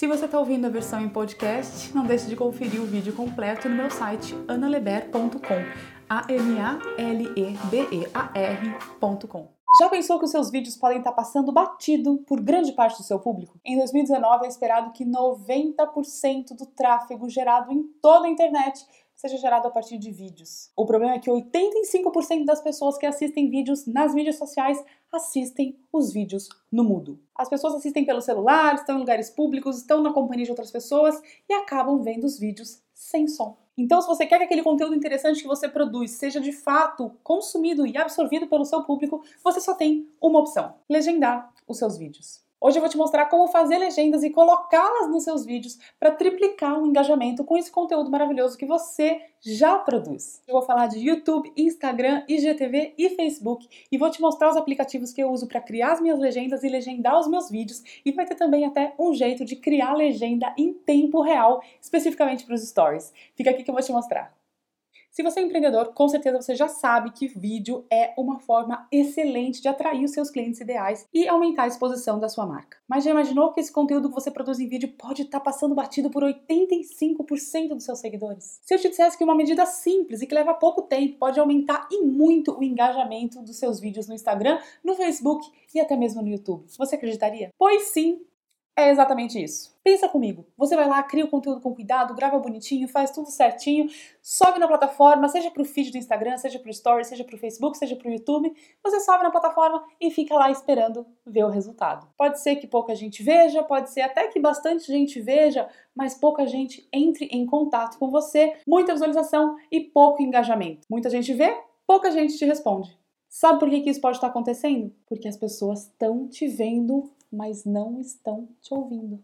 Se você está ouvindo a versão em podcast, não deixe de conferir o vídeo completo no meu site analeber.com. A-N-A-L-E-B-E-A-R.com. Já pensou que os seus vídeos podem estar passando batido por grande parte do seu público? Em 2019 é esperado que 90% do tráfego gerado em toda a internet seja gerado a partir de vídeos. O problema é que 85% das pessoas que assistem vídeos nas mídias sociais assistem os vídeos no mudo. As pessoas assistem pelo celular, estão em lugares públicos, estão na companhia de outras pessoas e acabam vendo os vídeos sem som. Então, se você quer que aquele conteúdo interessante que você produz seja de fato consumido e absorvido pelo seu público, você só tem uma opção: legendar os seus vídeos. Hoje eu vou te mostrar como fazer legendas e colocá-las nos seus vídeos para triplicar o engajamento com esse conteúdo maravilhoso que você já produz. Eu vou falar de YouTube, Instagram, IGTV e Facebook e vou te mostrar os aplicativos que eu uso para criar as minhas legendas e legendar os meus vídeos e vai ter também até um jeito de criar legenda em tempo real, especificamente para os stories. Fica aqui que eu vou te mostrar. Se você é empreendedor, com certeza você já sabe que vídeo é uma forma excelente de atrair os seus clientes ideais e aumentar a exposição da sua marca. Mas já imaginou que esse conteúdo que você produz em vídeo pode estar tá passando batido por 85% dos seus seguidores? Se eu te dissesse que uma medida simples e que leva pouco tempo pode aumentar e muito o engajamento dos seus vídeos no Instagram, no Facebook e até mesmo no YouTube, você acreditaria? Pois sim, é exatamente isso. Pensa comigo. Você vai lá, cria o conteúdo com cuidado, grava bonitinho, faz tudo certinho, sobe na plataforma, seja para o feed do Instagram, seja para Story, seja para o Facebook, seja para o YouTube. Você sobe na plataforma e fica lá esperando ver o resultado. Pode ser que pouca gente veja, pode ser até que bastante gente veja, mas pouca gente entre em contato com você, muita visualização e pouco engajamento. Muita gente vê, pouca gente te responde. Sabe por que isso pode estar acontecendo? Porque as pessoas estão te vendo mas não estão te ouvindo.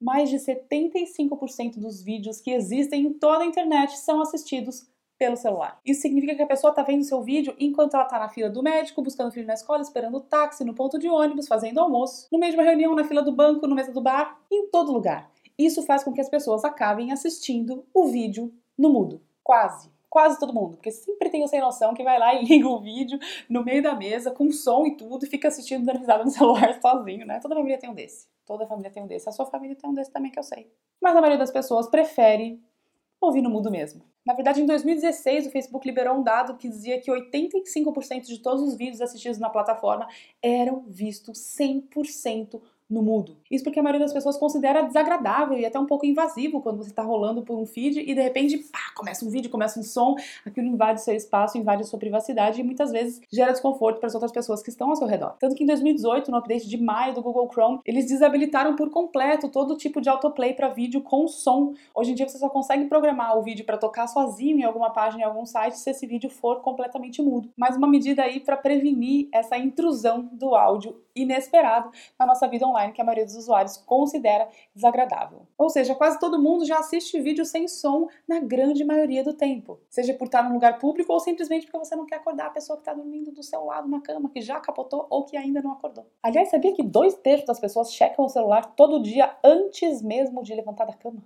Mais de 75% dos vídeos que existem em toda a internet são assistidos pelo celular. Isso significa que a pessoa está vendo seu vídeo enquanto ela está na fila do médico, buscando filho na escola, esperando o táxi, no ponto de ônibus, fazendo almoço, no uma reunião, na fila do banco, no mesa do bar, em todo lugar. Isso faz com que as pessoas acabem assistindo o vídeo no mudo. Quase quase todo mundo, porque sempre tem o sem noção que vai lá e liga o vídeo no meio da mesa, com som e tudo, e fica assistindo dando no celular sozinho, né? Toda família tem um desse. Toda família tem um desse. A sua família tem um desse também, que eu sei. Mas a maioria das pessoas prefere ouvir no mudo mesmo. Na verdade, em 2016, o Facebook liberou um dado que dizia que 85% de todos os vídeos assistidos na plataforma eram vistos 100% no mudo. Isso porque a maioria das pessoas considera desagradável e até um pouco invasivo quando você está rolando por um feed e de repente, pá, começa um vídeo, começa um som, aquilo invade seu espaço, invade sua privacidade e muitas vezes gera desconforto para as outras pessoas que estão ao seu redor. Tanto que em 2018, no update de maio do Google Chrome, eles desabilitaram por completo todo tipo de autoplay para vídeo com som. Hoje em dia você só consegue programar o vídeo para tocar sozinho em alguma página, em algum site, se esse vídeo for completamente mudo. Mais uma medida aí para prevenir essa intrusão do áudio inesperado na nossa vida online que a maioria dos usuários considera desagradável. Ou seja, quase todo mundo já assiste vídeo sem som na grande maioria do tempo, seja por estar num lugar público ou simplesmente porque você não quer acordar a pessoa que está dormindo do seu lado na cama, que já capotou ou que ainda não acordou. Aliás, sabia que dois terços das pessoas checam o celular todo dia antes mesmo de levantar da cama?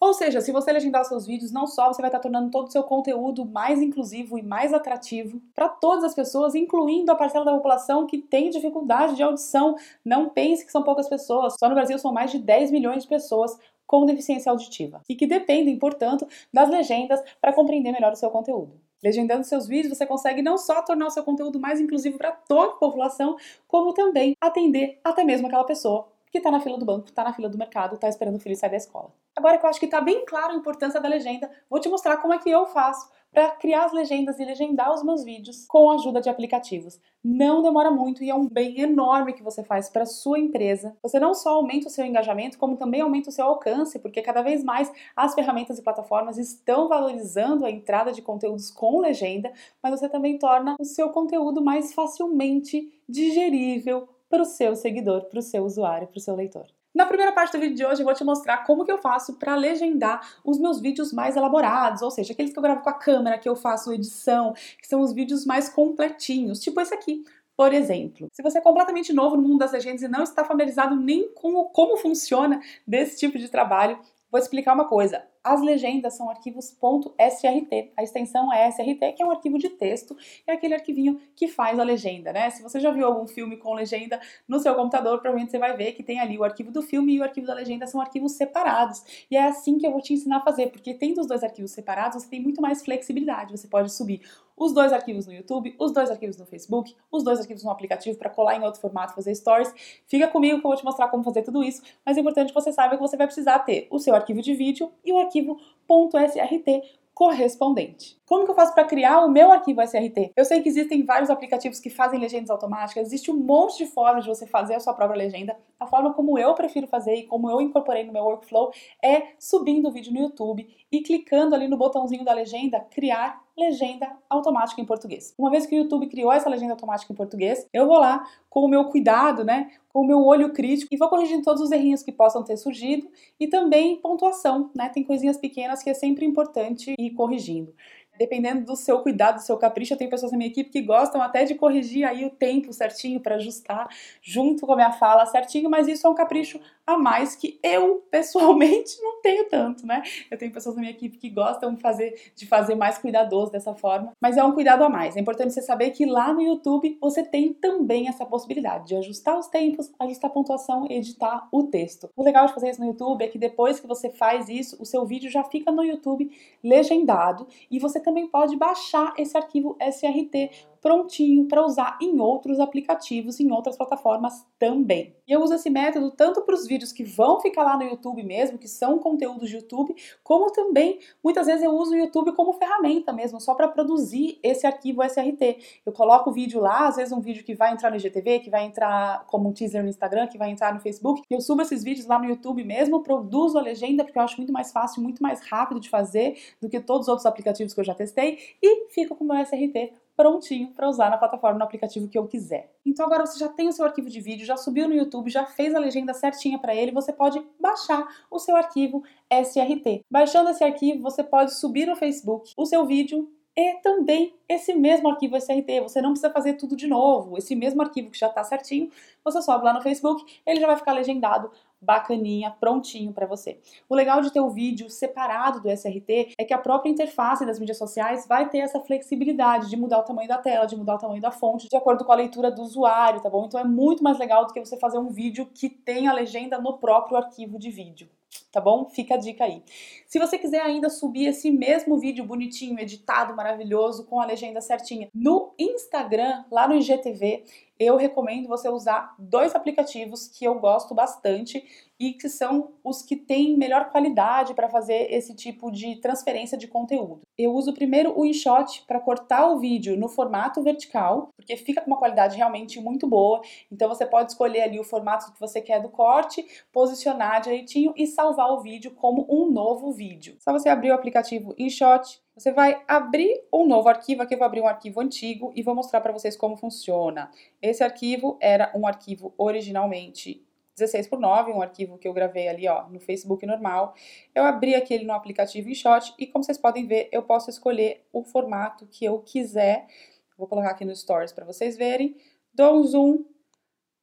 Ou seja, se você legendar os seus vídeos, não só você vai estar tornando todo o seu conteúdo mais inclusivo e mais atrativo para todas as pessoas, incluindo a parcela da população que tem dificuldade de audição. Não pense que são poucas pessoas. Só no Brasil são mais de 10 milhões de pessoas com deficiência auditiva e que dependem, portanto, das legendas para compreender melhor o seu conteúdo. Legendando seus vídeos, você consegue não só tornar o seu conteúdo mais inclusivo para toda a população, como também atender até mesmo aquela pessoa que está na fila do banco, está na fila do mercado, está esperando o filho sair da escola. Agora que eu acho que está bem claro a importância da legenda, vou te mostrar como é que eu faço para criar as legendas e legendar os meus vídeos com a ajuda de aplicativos. Não demora muito e é um bem enorme que você faz para sua empresa. Você não só aumenta o seu engajamento, como também aumenta o seu alcance, porque cada vez mais as ferramentas e plataformas estão valorizando a entrada de conteúdos com legenda, mas você também torna o seu conteúdo mais facilmente digerível, para o seu seguidor, para o seu usuário, para o seu leitor. Na primeira parte do vídeo de hoje eu vou te mostrar como que eu faço para legendar os meus vídeos mais elaborados, ou seja, aqueles que eu gravo com a câmera, que eu faço edição, que são os vídeos mais completinhos, tipo esse aqui. Por exemplo, se você é completamente novo no mundo das legendas e não está familiarizado nem com como funciona desse tipo de trabalho, vou explicar uma coisa as legendas são arquivos .srt. A extensão é srt, que é um arquivo de texto, é aquele arquivinho que faz a legenda, né? Se você já viu algum filme com legenda no seu computador, provavelmente você vai ver que tem ali o arquivo do filme e o arquivo da legenda são arquivos separados. E é assim que eu vou te ensinar a fazer, porque tendo os dois arquivos separados, você tem muito mais flexibilidade. Você pode subir os dois arquivos no YouTube, os dois arquivos no Facebook, os dois arquivos no aplicativo para colar em outro formato, fazer stories. Fica comigo que eu vou te mostrar como fazer tudo isso, mas é importante que você saiba que você vai precisar ter o seu arquivo de vídeo e o arquivo .srt correspondente. Como que eu faço para criar o meu arquivo SRT? Eu sei que existem vários aplicativos que fazem legendas automáticas, existe um monte de formas de você fazer a sua própria legenda. A forma como eu prefiro fazer e como eu incorporei no meu workflow é subindo o vídeo no YouTube e clicando ali no botãozinho da legenda, criar legenda automática em português. Uma vez que o YouTube criou essa legenda automática em português, eu vou lá com o meu cuidado, né, com o meu olho crítico e vou corrigindo todos os errinhos que possam ter surgido e também pontuação, né? Tem coisinhas pequenas que é sempre importante ir corrigindo dependendo do seu cuidado, do seu capricho, eu tenho pessoas na minha equipe que gostam até de corrigir aí o tempo certinho para ajustar junto com a minha fala certinho, mas isso é um capricho a mais que eu pessoalmente não tenho tanto, né? Eu tenho pessoas na minha equipe que gostam de fazer, de fazer mais cuidadoso dessa forma, mas é um cuidado a mais. É importante você saber que lá no YouTube você tem também essa possibilidade de ajustar os tempos, ajustar a pontuação e editar o texto. O legal de fazer isso no YouTube é que depois que você faz isso, o seu vídeo já fica no YouTube legendado e você também pode baixar esse arquivo SRT prontinho para usar em outros aplicativos, em outras plataformas também. E eu uso esse método tanto para os vídeos que vão ficar lá no YouTube mesmo, que são conteúdos de YouTube, como também muitas vezes eu uso o YouTube como ferramenta mesmo, só para produzir esse arquivo SRT. Eu coloco o vídeo lá, às vezes um vídeo que vai entrar no IGTV, que vai entrar como um teaser no Instagram, que vai entrar no Facebook, eu subo esses vídeos lá no YouTube mesmo, produzo a legenda porque eu acho muito mais fácil, muito mais rápido de fazer do que todos os outros aplicativos que eu já testei e fico com o meu SRT prontinho para usar na plataforma, no aplicativo que eu quiser. Então agora você já tem o seu arquivo de vídeo, já subiu no YouTube, já fez a legenda certinha para ele, você pode baixar o seu arquivo SRT. Baixando esse arquivo, você pode subir no Facebook o seu vídeo e também esse mesmo arquivo SRT. Você não precisa fazer tudo de novo. Esse mesmo arquivo que já está certinho, você sobe lá no Facebook, ele já vai ficar legendado bacaninha, prontinho para você. O legal de ter o vídeo separado do SRT é que a própria interface das mídias sociais vai ter essa flexibilidade de mudar o tamanho da tela, de mudar o tamanho da fonte, de acordo com a leitura do usuário, tá bom? Então é muito mais legal do que você fazer um vídeo que tem a legenda no próprio arquivo de vídeo tá bom? Fica a dica aí. Se você quiser ainda subir esse mesmo vídeo bonitinho, editado, maravilhoso, com a legenda certinha no Instagram, lá no IGTV, eu recomendo você usar dois aplicativos que eu gosto bastante e que são os que têm melhor qualidade para fazer esse tipo de transferência de conteúdo. Eu uso primeiro o InShot para cortar o vídeo no formato vertical, porque fica com uma qualidade realmente muito boa. Então você pode escolher ali o formato que você quer do corte, posicionar direitinho e salvar o vídeo como um novo vídeo. Só você abrir o aplicativo InShot, você vai abrir um novo arquivo, aqui eu vou abrir um arquivo antigo e vou mostrar para vocês como funciona. Esse arquivo era um arquivo originalmente 16 por 9, um arquivo que eu gravei ali, ó, no Facebook normal. Eu abri aquele no aplicativo InShot e como vocês podem ver, eu posso escolher o formato que eu quiser. Vou colocar aqui no Stories para vocês verem. Dou um zoom,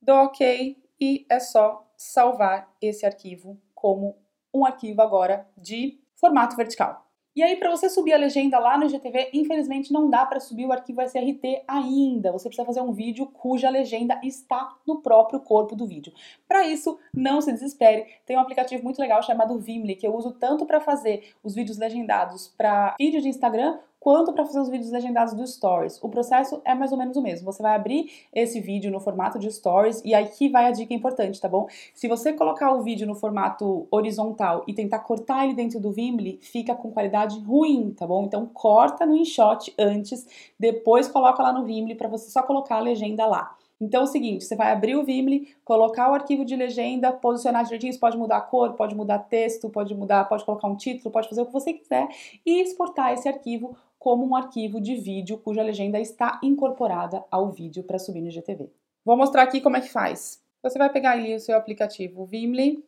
dou OK e é só salvar esse arquivo como um arquivo agora de formato vertical. E aí, para você subir a legenda lá no IGTV, infelizmente não dá para subir o arquivo SRT ainda. Você precisa fazer um vídeo cuja legenda está no próprio corpo do vídeo. Para isso, não se desespere. Tem um aplicativo muito legal chamado Vimly, que eu uso tanto para fazer os vídeos legendados para vídeo de Instagram, quanto para fazer os vídeos legendados do Stories. O processo é mais ou menos o mesmo. Você vai abrir esse vídeo no formato de Stories e aqui vai a dica importante, tá bom? Se você colocar o vídeo no formato horizontal e tentar cortar ele dentro do Vimly, fica com qualidade ruim, tá bom? Então corta no InShot antes, depois coloca lá no Vimly para você só colocar a legenda lá. Então é o seguinte, você vai abrir o Vimly, colocar o arquivo de legenda, posicionar direitinho, você pode mudar a cor, pode mudar texto, pode mudar, pode colocar um título, pode fazer o que você quiser e exportar esse arquivo como um arquivo de vídeo cuja legenda está incorporada ao vídeo para subir no GTV. Vou mostrar aqui como é que faz. Você vai pegar ali o seu aplicativo Vimly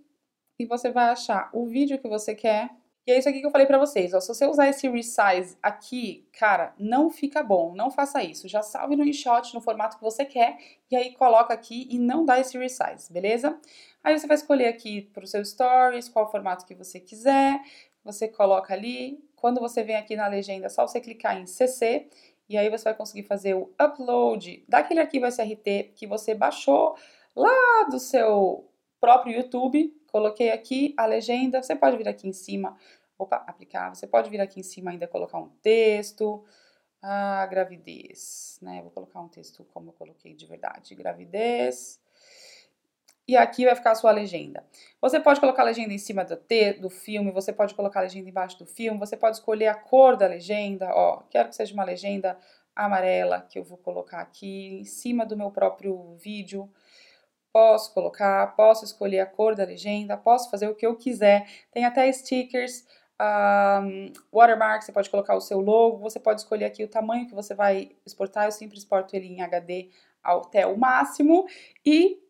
e você vai achar o vídeo que você quer. E é isso aqui que eu falei para vocês, ó, se você usar esse resize aqui, cara, não fica bom, não faça isso. Já salve no InShot no formato que você quer e aí coloca aqui e não dá esse resize, beleza? Aí você vai escolher aqui para o seu stories qual formato que você quiser, você coloca ali. Quando você vem aqui na legenda, é só você clicar em CC e aí você vai conseguir fazer o upload daquele arquivo SRT que você baixou lá do seu próprio YouTube. Coloquei aqui a legenda, você pode vir aqui em cima, opa, aplicar, você pode vir aqui em cima ainda colocar um texto, a gravidez, né? Vou colocar um texto como eu coloquei de verdade, gravidez. E aqui vai ficar a sua legenda. Você pode colocar a legenda em cima do, T, do filme, você pode colocar a legenda embaixo do filme, você pode escolher a cor da legenda, ó, quero que seja uma legenda amarela, que eu vou colocar aqui em cima do meu próprio vídeo. Posso colocar, posso escolher a cor da legenda, posso fazer o que eu quiser. Tem até stickers, um, watermark, você pode colocar o seu logo, você pode escolher aqui o tamanho que você vai exportar, eu sempre exporto ele em HD até o máximo e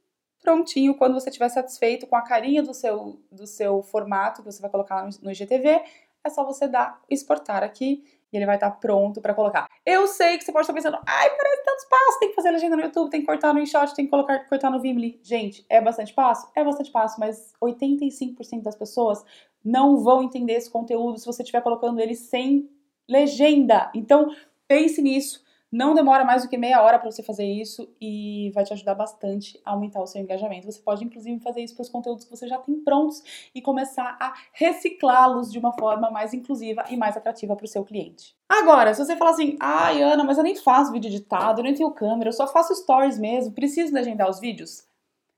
prontinho, quando você estiver satisfeito com a carinha do seu, do seu formato que você vai colocar no, IGTV, é só você dar exportar aqui e ele vai estar pronto para colocar. Eu sei que você pode estar pensando, ai, parece tanto espaço, tem que fazer legenda no YouTube, tem que cortar no InShot, tem que colocar, cortar no Vimeo. Gente, é bastante espaço? É bastante espaço, mas 85% das pessoas não vão entender esse conteúdo se você estiver colocando ele sem legenda. Então, pense nisso. Não demora mais do que meia hora para você fazer isso e vai te ajudar bastante a aumentar o seu engajamento. Você pode, inclusive, fazer isso para os conteúdos que você já tem prontos e começar a reciclá-los de uma forma mais inclusiva e mais atrativa para o seu cliente. Agora, se você falar assim, ai, Ana, mas eu nem faço vídeo editado, eu nem tenho câmera, eu só faço stories mesmo, preciso legendar os vídeos?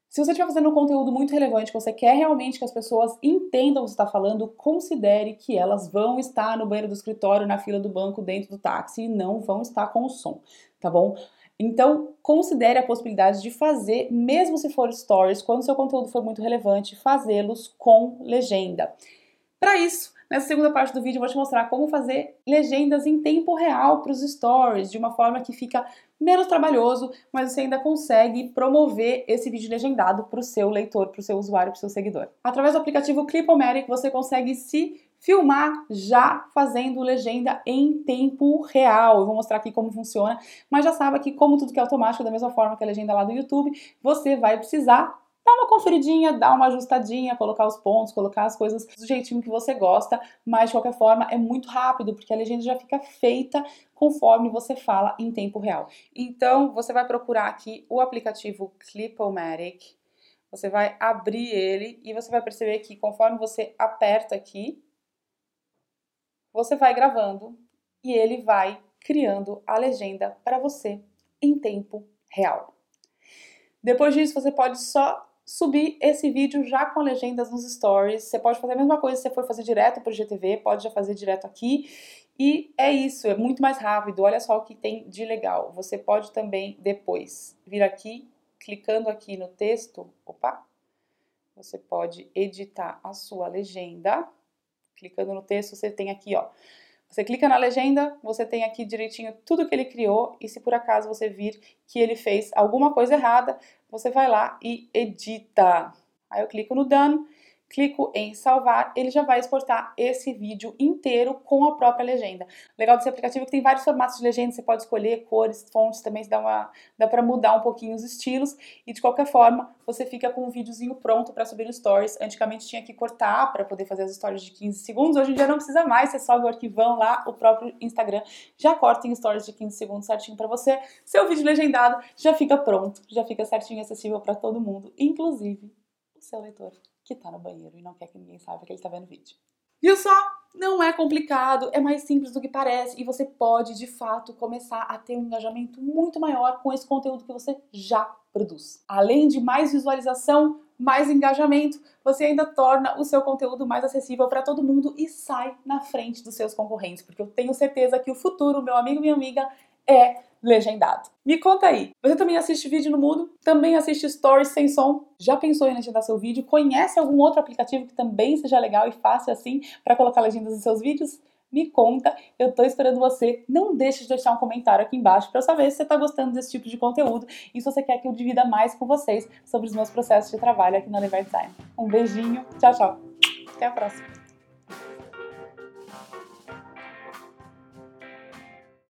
Se você estiver fazendo um conteúdo muito relevante, você quer realmente que as pessoas entendam o que está falando, considere que elas vão estar no banheiro do escritório, na fila do banco, dentro do táxi e não vão estar com o som, tá bom? Então, considere a possibilidade de fazer, mesmo se for stories, quando seu conteúdo for muito relevante, fazê-los com legenda. Para isso, Nessa segunda parte do vídeo eu vou te mostrar como fazer legendas em tempo real para os stories, de uma forma que fica menos trabalhoso, mas você ainda consegue promover esse vídeo legendado para o seu leitor, para o seu usuário, para o seu seguidor. Através do aplicativo Clipomatic você consegue se filmar já fazendo legenda em tempo real. Eu vou mostrar aqui como funciona, mas já sabe que como tudo que é automático, da mesma forma que a legenda lá do YouTube, você vai precisar dá uma conferidinha, dá uma ajustadinha, colocar os pontos, colocar as coisas do jeitinho que você gosta, mas de qualquer forma é muito rápido, porque a legenda já fica feita conforme você fala em tempo real. Então, você vai procurar aqui o aplicativo Clipomatic, você vai abrir ele e você vai perceber que conforme você aperta aqui, você vai gravando e ele vai criando a legenda para você em tempo real. Depois disso, você pode só subir esse vídeo já com legendas nos stories. Você pode fazer a mesma coisa se você for fazer direto para o GTV, pode já fazer direto aqui. E é isso, é muito mais rápido. Olha só o que tem de legal. Você pode também depois vir aqui, clicando aqui no texto, opa, você pode editar a sua legenda. Clicando no texto, você tem aqui, ó, você clica na legenda, você tem aqui direitinho tudo que ele criou e se por acaso você vir que ele fez alguma coisa errada, você vai lá e edita. Aí eu clico no Done clico em salvar, ele já vai exportar esse vídeo inteiro com a própria legenda. Legal desse aplicativo é que tem vários formatos de legenda, você pode escolher cores, fontes, também dá, uma, dá para mudar um pouquinho os estilos e de qualquer forma você fica com um videozinho pronto para subir no Stories. Antigamente tinha que cortar para poder fazer as stories de 15 segundos, hoje em dia não precisa mais, você sobe o arquivão lá, o próprio Instagram já corta em stories de 15 segundos certinho para você. Seu vídeo legendado já fica pronto, já fica certinho acessível para todo mundo, inclusive o seu leitor que tá no banheiro e não quer que ninguém saiba que ele tá vendo vídeo. Viu só? Não é complicado, é mais simples do que parece e você pode de fato começar a ter um engajamento muito maior com esse conteúdo que você já produz. Além de mais visualização, mais engajamento, você ainda torna o seu conteúdo mais acessível para todo mundo e sai na frente dos seus concorrentes, porque eu tenho certeza que o futuro, meu amigo e minha amiga, é legendado. Me conta aí, você também assiste vídeo no mudo? Também assiste stories sem som? Já pensou em legendar seu vídeo? Conhece algum outro aplicativo que também seja legal e fácil assim para colocar legendas nos seus vídeos? Me conta, eu tô esperando você. Não deixe de deixar um comentário aqui embaixo para eu saber se você tá gostando desse tipo de conteúdo e se você quer que eu divida mais com vocês sobre os meus processos de trabalho aqui na Lever Design. Um beijinho, tchau, tchau. Até a próxima.